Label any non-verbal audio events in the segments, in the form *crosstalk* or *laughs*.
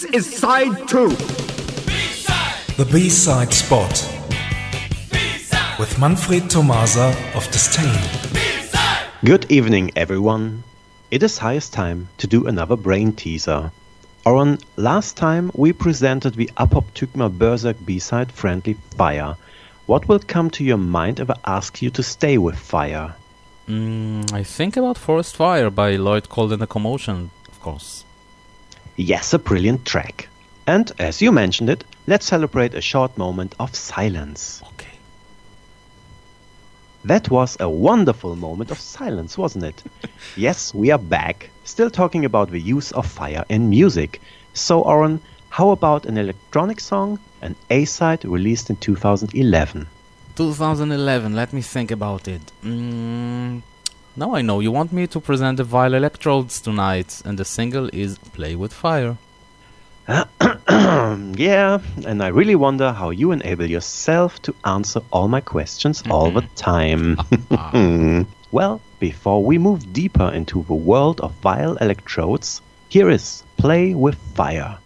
This is side two. The B-side spot with Manfred Tomasa of Disdain. Good evening, everyone. It is highest time to do another brain teaser. Oren, last time we presented the Apoptygma Berserk B-side Friendly Fire. What will come to your mind if I ask you to stay with fire? Mm, I think about Forest Fire by Lloyd Cole and the Commotion, of course. Yes, a brilliant track. And as you mentioned it, let's celebrate a short moment of silence. Okay. That was a wonderful moment of silence, wasn't it? *laughs* yes, we are back, still talking about the use of fire in music. So, Oren, how about an electronic song, an A side released in 2011? 2011, let me think about it. Mm, now I know you want me to present the Vile Electrodes tonight, and the single is Play with Fire. *coughs* yeah, and I really wonder how you enable yourself to answer all my questions mm-hmm. all the time. *laughs* *laughs* well, before we move deeper into the world of vile electrodes, here is Play with Fire.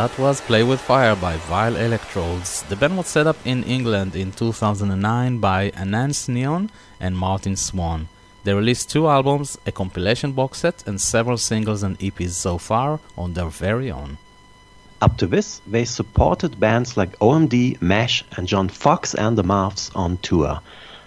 That was Play with Fire by Vile Electrodes. The band was set up in England in 2009 by Anais Neon and Martin Swan. They released two albums, a compilation box set, and several singles and EPs so far on their very own. Up to this, they supported bands like OMD, Mesh, and John Foxx and the Maths on tour.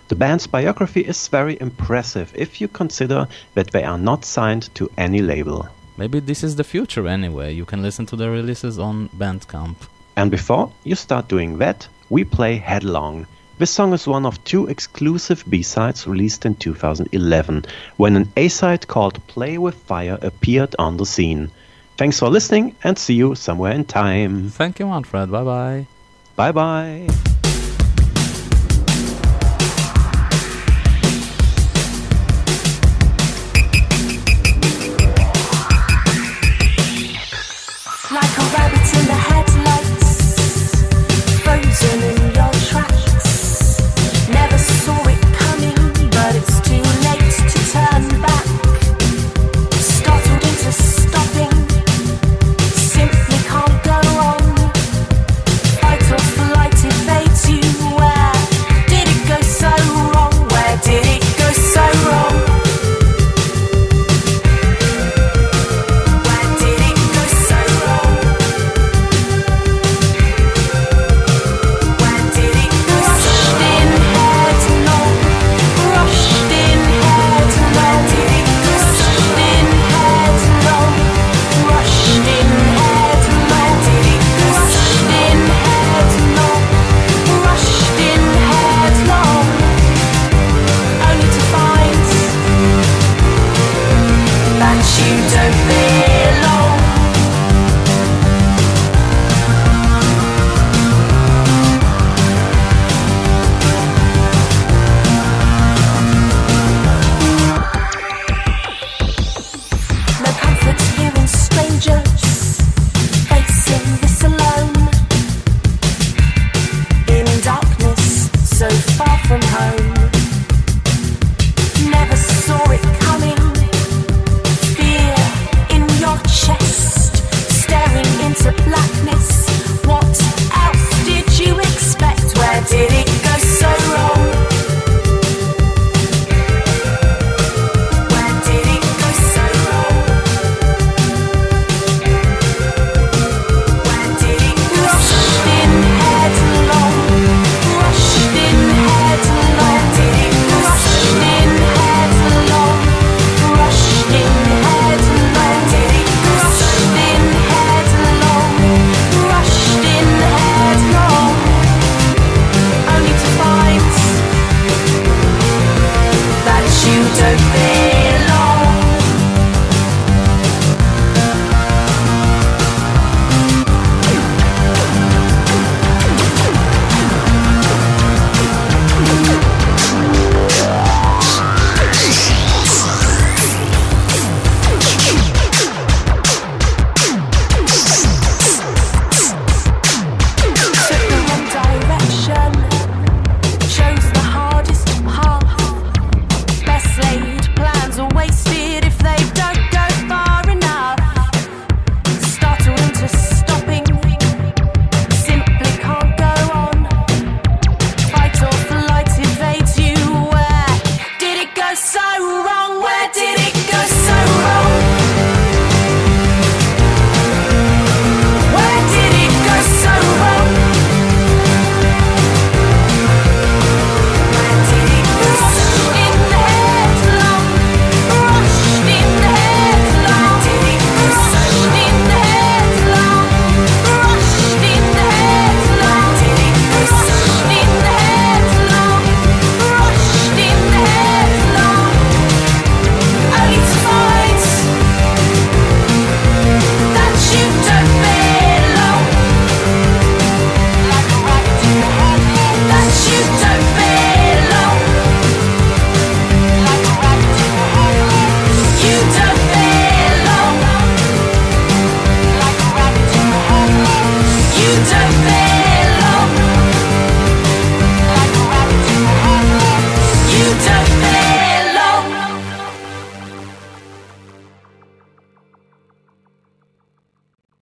The band's biography is very impressive if you consider that they are not signed to any label. Maybe this is the future anyway. You can listen to the releases on Bandcamp. And before you start doing that, we play Headlong. This song is one of two exclusive B-sides released in 2011, when an A-side called Play with Fire appeared on the scene. Thanks for listening and see you somewhere in time. Thank you, Manfred. Bye bye. Bye bye.